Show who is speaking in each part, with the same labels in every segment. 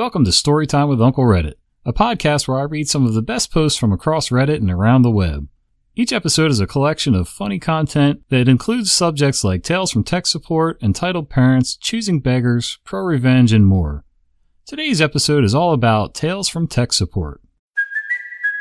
Speaker 1: Welcome to Storytime with Uncle Reddit, a podcast where I read some of the best posts from across Reddit and around the web. Each episode is a collection of funny content that includes subjects like tales from tech support, entitled parents, choosing beggars, pro revenge, and more. Today's episode is all about tales from tech support.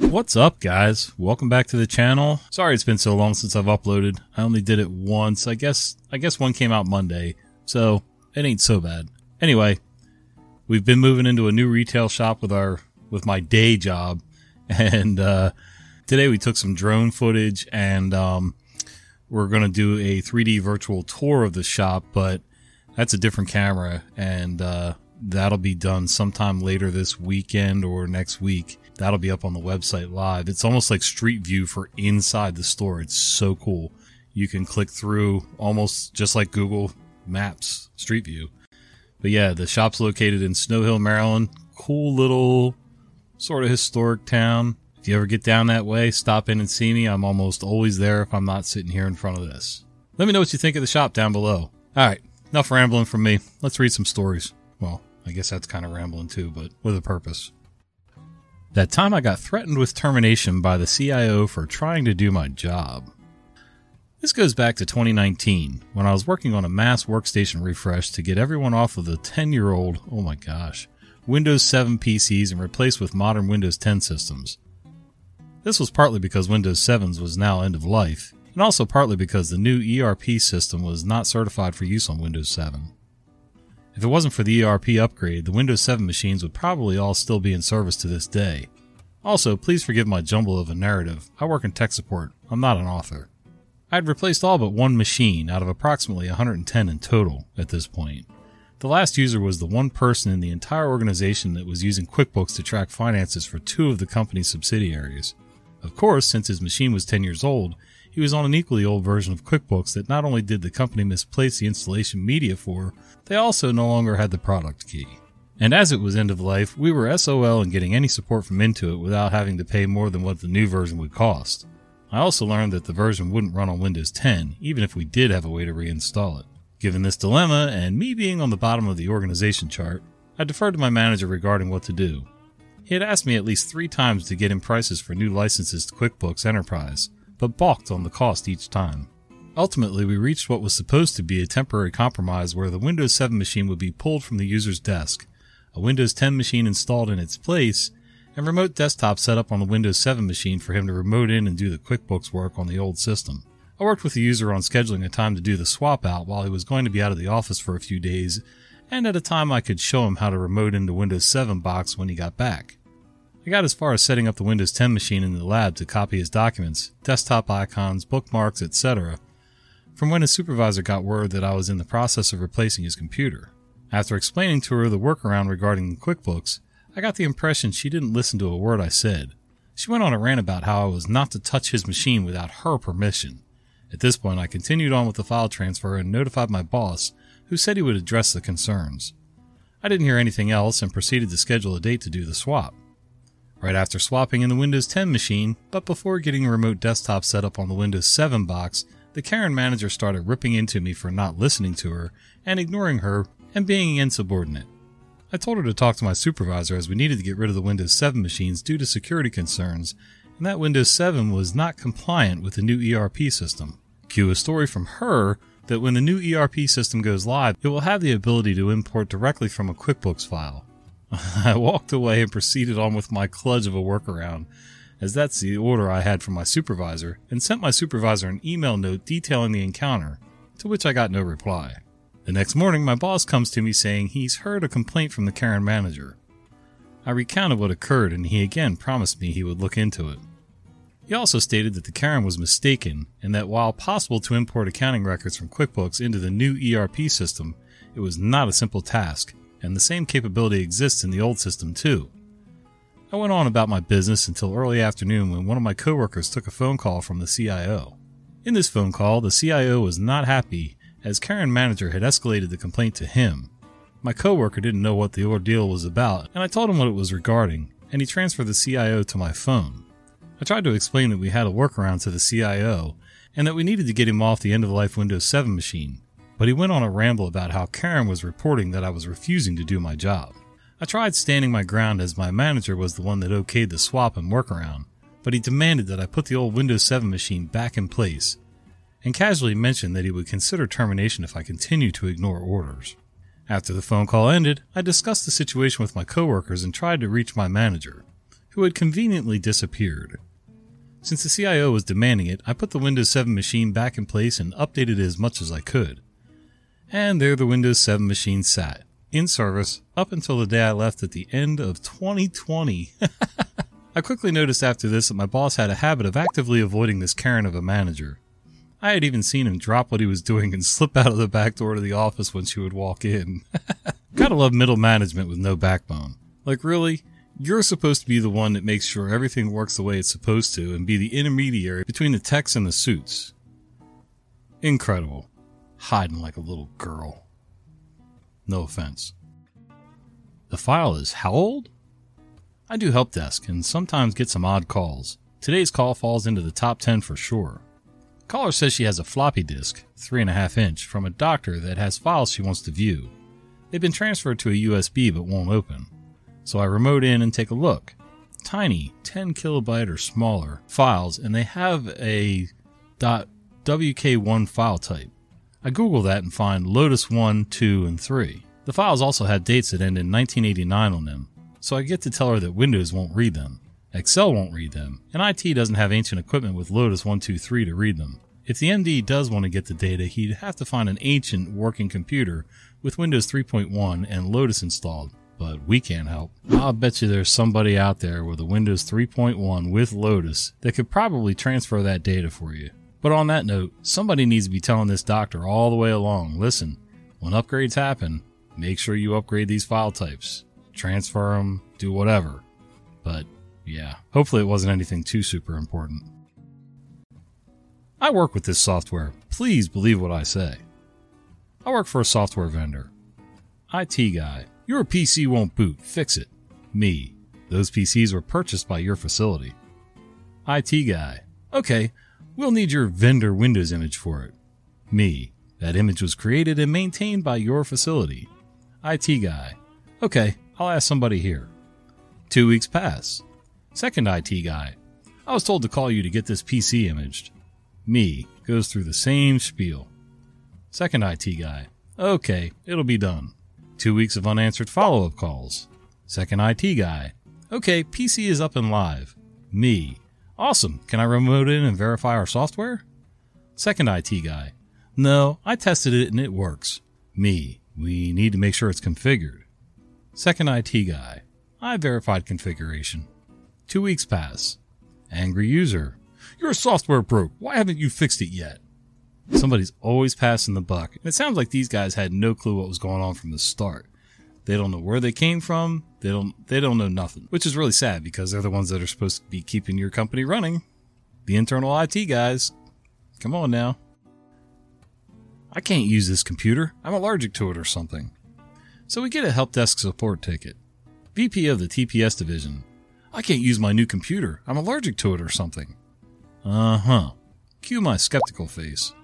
Speaker 1: What's up, guys? Welcome back to the channel. Sorry it's been so long since I've uploaded. I only did it once. I guess I guess one came out Monday, so it ain't so bad. Anyway, we've been moving into a new retail shop with our with my day job, and uh, today we took some drone footage and um, we're gonna do a 3D virtual tour of the shop, but that's a different camera, and uh, that'll be done sometime later this weekend or next week. That'll be up on the website live. It's almost like Street View for inside the store. It's so cool. You can click through almost just like Google Maps Street View. But yeah, the shop's located in Snow Hill, Maryland. Cool little sort of historic town. If you ever get down that way, stop in and see me. I'm almost always there if I'm not sitting here in front of this. Let me know what you think of the shop down below. All right, enough rambling from me. Let's read some stories. Well, I guess that's kind of rambling too, but with a purpose. That time I got threatened with termination by the CIO for trying to do my job. This goes back to 2019 when I was working on a mass workstation refresh to get everyone off of the 10 year old, oh my gosh, Windows 7 PCs and replaced with modern Windows 10 systems. This was partly because Windows 7 was now end of life, and also partly because the new ERP system was not certified for use on Windows 7. If it wasn't for the ERP upgrade, the Windows 7 machines would probably all still be in service to this day. Also, please forgive my jumble of a narrative. I work in tech support. I'm not an author. I had replaced all but one machine out of approximately 110 in total at this point. The last user was the one person in the entire organization that was using QuickBooks to track finances for two of the company's subsidiaries. Of course, since his machine was 10 years old, he was on an equally old version of QuickBooks that not only did the company misplace the installation media for, they also no longer had the product key. And as it was end of life, we were SOL in getting any support from Intuit without having to pay more than what the new version would cost. I also learned that the version wouldn't run on Windows 10, even if we did have a way to reinstall it. Given this dilemma, and me being on the bottom of the organization chart, I deferred to my manager regarding what to do. He had asked me at least three times to get him prices for new licenses to QuickBooks Enterprise, but balked on the cost each time. Ultimately, we reached what was supposed to be a temporary compromise where the Windows 7 machine would be pulled from the user's desk, a Windows 10 machine installed in its place, and remote desktop set up on the Windows 7 machine for him to remote in and do the QuickBooks work on the old system. I worked with the user on scheduling a time to do the swap out while he was going to be out of the office for a few days, and at a time I could show him how to remote into Windows 7 box when he got back. I got as far as setting up the Windows 10 machine in the lab to copy his documents, desktop icons, bookmarks, etc., from when his supervisor got word that I was in the process of replacing his computer. After explaining to her the workaround regarding QuickBooks, I got the impression she didn't listen to a word I said. She went on a rant about how I was not to touch his machine without her permission. At this point, I continued on with the file transfer and notified my boss, who said he would address the concerns. I didn't hear anything else and proceeded to schedule a date to do the swap. Right after swapping in the Windows 10 machine, but before getting a remote desktop set up on the Windows 7 box, the Karen manager started ripping into me for not listening to her and ignoring her and being insubordinate. I told her to talk to my supervisor as we needed to get rid of the Windows 7 machines due to security concerns, and that Windows 7 was not compliant with the new ERP system. Cue a story from her that when the new ERP system goes live, it will have the ability to import directly from a QuickBooks file. I walked away and proceeded on with my kludge of a workaround, as that's the order I had from my supervisor, and sent my supervisor an email note detailing the encounter, to which I got no reply. The next morning, my boss comes to me saying he's heard a complaint from the Karen manager. I recounted what occurred, and he again promised me he would look into it. He also stated that the Karen was mistaken, and that while possible to import accounting records from QuickBooks into the new ERP system, it was not a simple task, and the same capability exists in the old system too. I went on about my business until early afternoon when one of my coworkers took a phone call from the CIO. In this phone call, the CIO was not happy as Karen manager had escalated the complaint to him. My coworker didn't know what the ordeal was about, and I told him what it was regarding, and he transferred the CIO to my phone. I tried to explain that we had a workaround to the CIO and that we needed to get him off the end of life Windows 7 machine, but he went on a ramble about how Karen was reporting that I was refusing to do my job. I tried standing my ground as my manager was the one that okayed the swap and workaround, but he demanded that I put the old Windows 7 machine back in place, and casually mentioned that he would consider termination if I continued to ignore orders. After the phone call ended, I discussed the situation with my coworkers and tried to reach my manager, who had conveniently disappeared. Since the CIO was demanding it, I put the Windows 7 machine back in place and updated it as much as I could. And there the Windows 7 machine sat, in service up until the day I left at the end of 2020. I quickly noticed after this that my boss had a habit of actively avoiding this Karen of a manager. I had even seen him drop what he was doing and slip out of the back door to the office when she would walk in. Gotta love middle management with no backbone. Like, really? You're supposed to be the one that makes sure everything works the way it's supposed to and be the intermediary between the techs and the suits. Incredible. Hiding like a little girl. No offense. The file is how old? I do help desk and sometimes get some odd calls. Today's call falls into the top 10 for sure. Caller says she has a floppy disk, 3.5 inch, from a doctor that has files she wants to view. They've been transferred to a USB but won't open. So I remote in and take a look. Tiny, 10 kilobyte or smaller files, and they have a .wk1 file type. I Google that and find Lotus 1, 2, and 3. The files also have dates that end in 1989 on them, so I get to tell her that Windows won't read them, Excel won't read them, and IT doesn't have ancient equipment with Lotus 123 to read them. If the MD does want to get the data, he'd have to find an ancient working computer with Windows 3.1 and Lotus installed, but we can't help. I'll bet you there's somebody out there with a Windows 3.1 with Lotus that could probably transfer that data for you. But on that note, somebody needs to be telling this doctor all the way along listen, when upgrades happen, make sure you upgrade these file types, transfer them, do whatever. But yeah, hopefully it wasn't anything too super important. I work with this software. Please believe what I say. I work for a software vendor. IT guy. Your PC won't boot. Fix it. Me. Those PCs were purchased by your facility. IT guy. Okay, We'll need your vendor Windows image for it. Me. That image was created and maintained by your facility. IT guy. Okay, I'll ask somebody here. Two weeks pass. Second IT guy. I was told to call you to get this PC imaged. Me. Goes through the same spiel. Second IT guy. Okay, it'll be done. Two weeks of unanswered follow up calls. Second IT guy. Okay, PC is up and live. Me. Awesome. Can I remote in and verify our software? Second IT guy. No, I tested it and it works. Me. We need to make sure it's configured. Second IT guy. I verified configuration. Two weeks pass. Angry user. Your software broke. Why haven't you fixed it yet? Somebody's always passing the buck. And it sounds like these guys had no clue what was going on from the start. They don't know where they came from. They don't they don't know nothing, which is really sad because they're the ones that are supposed to be keeping your company running. The internal IT guys. Come on now. I can't use this computer. I'm allergic to it or something. So we get a help desk support ticket. VP of the TPS division. I can't use my new computer. I'm allergic to it or something. Uh huh. Cue my skeptical face.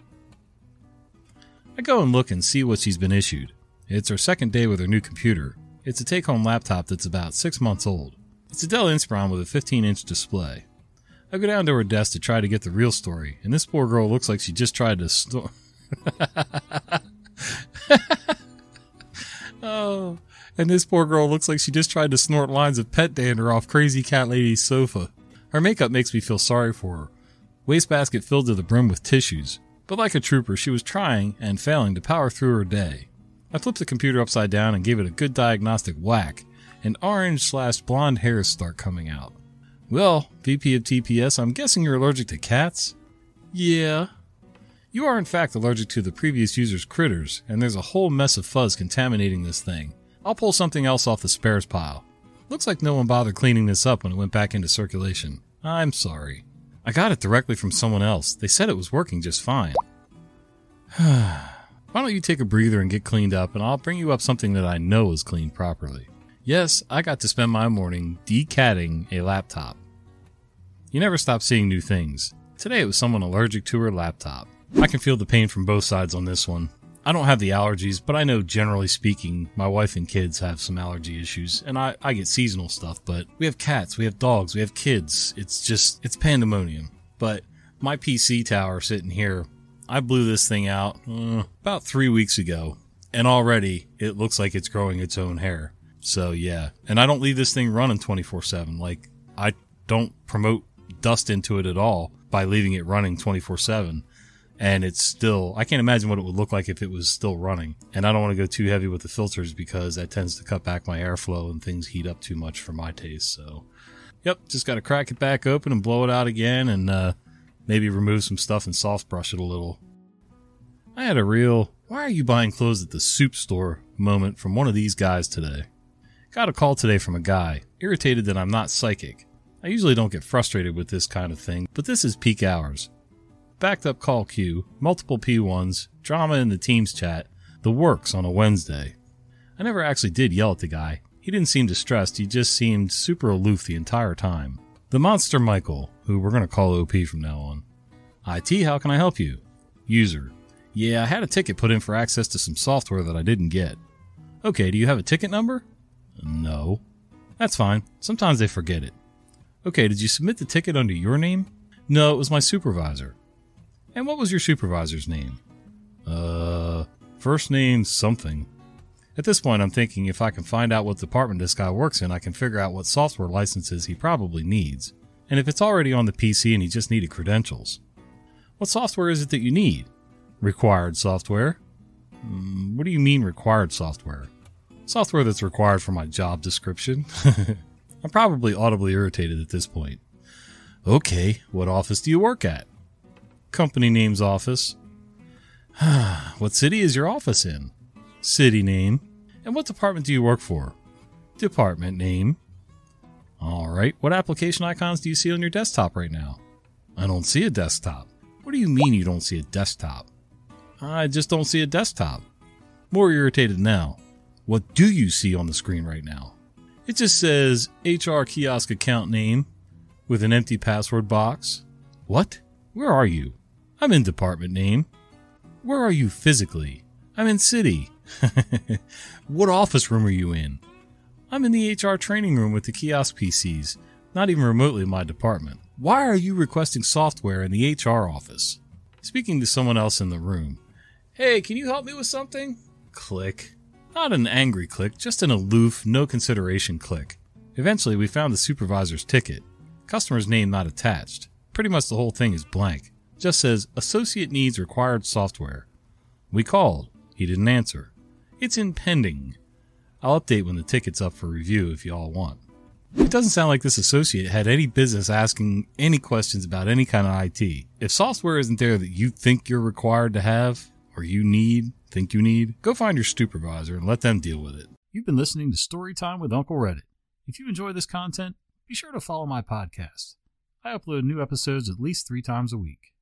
Speaker 1: I go and look and see what she's been issued. It's her second day with her new computer. It's a take home laptop that's about six months old. It's a Dell Inspiron with a 15 inch display. I go down to her desk to try to get the real story, and this poor girl looks like she just tried to store. oh, and this poor girl looks like she just tried to snort lines of pet dander off Crazy Cat Lady's sofa. Her makeup makes me feel sorry for her. Wastebasket filled to the brim with tissues, but like a trooper, she was trying and failing to power through her day. I flipped the computer upside down and gave it a good diagnostic whack, and orange slash blonde hairs start coming out. Well, VP of TPS, I'm guessing you're allergic to cats? Yeah. You are in fact allergic to the previous user's critters, and there's a whole mess of fuzz contaminating this thing. I'll pull something else off the spares pile. Looks like no one bothered cleaning this up when it went back into circulation. I'm sorry. I got it directly from someone else. They said it was working just fine. Why don't you take a breather and get cleaned up, and I'll bring you up something that I know is cleaned properly. Yes, I got to spend my morning decatting a laptop. You never stop seeing new things. Today it was someone allergic to her laptop. I can feel the pain from both sides on this one. I don't have the allergies, but I know generally speaking, my wife and kids have some allergy issues, and I, I get seasonal stuff, but we have cats, we have dogs, we have kids. It's just, it's pandemonium. But my PC tower sitting here, I blew this thing out uh, about three weeks ago, and already it looks like it's growing its own hair. So yeah, and I don't leave this thing running 24 7. Like, I don't promote dust into it at all by leaving it running 24 7 and it's still I can't imagine what it would look like if it was still running. And I don't want to go too heavy with the filters because that tends to cut back my airflow and things heat up too much for my taste. So, yep, just got to crack it back open and blow it out again, and uh, maybe remove some stuff and soft brush it a little. I had a real "Why are you buying clothes at the soup store?" moment from one of these guys today. Got a call today from a guy irritated that I'm not psychic. I usually don't get frustrated with this kind of thing, but this is peak hours backed up call queue, multiple P1s, drama in the Teams chat, the works on a Wednesday. I never actually did yell at the guy. He didn't seem distressed, he just seemed super aloof the entire time. The monster Michael, who we're going to call OP from now on. IT, how can I help you? User. Yeah, I had a ticket put in for access to some software that I didn't get. Okay, do you have a ticket number? No. That's fine. Sometimes they forget it. Okay, did you submit the ticket under your name? No, it was my supervisor. And what was your supervisor's name? Uh, first name something. At this point, I'm thinking if I can find out what department this guy works in, I can figure out what software licenses he probably needs. And if it's already on the PC and you just needed credentials. What software is it that you need? Required software? Mm, what do you mean required software? Software that's required for my job description. I'm probably audibly irritated at this point. Okay, what office do you work at? Company name's office. what city is your office in? City name. And what department do you work for? Department name. All right. What application icons do you see on your desktop right now? I don't see a desktop. What do you mean you don't see a desktop? I just don't see a desktop. More irritated now. What do you see on the screen right now? It just says HR kiosk account name with an empty password box. What? Where are you? I'm in department name. Where are you physically? I'm in city. what office room are you in? I'm in the HR training room with the kiosk PCs, not even remotely my department. Why are you requesting software in the HR office? Speaking to someone else in the room. Hey, can you help me with something? Click. Not an angry click, just an aloof, no consideration click. Eventually, we found the supervisor's ticket. Customer's name not attached. Pretty much the whole thing is blank. Just says associate needs required software. We called. He didn't answer. It's in pending. I'll update when the ticket's up for review if you all want. It doesn't sound like this associate had any business asking any questions about any kind of IT. If software isn't there that you think you're required to have, or you need, think you need, go find your supervisor and let them deal with it. You've been listening to Storytime with Uncle Reddit. If you enjoy this content, be sure to follow my podcast. I upload new episodes at least three times a week.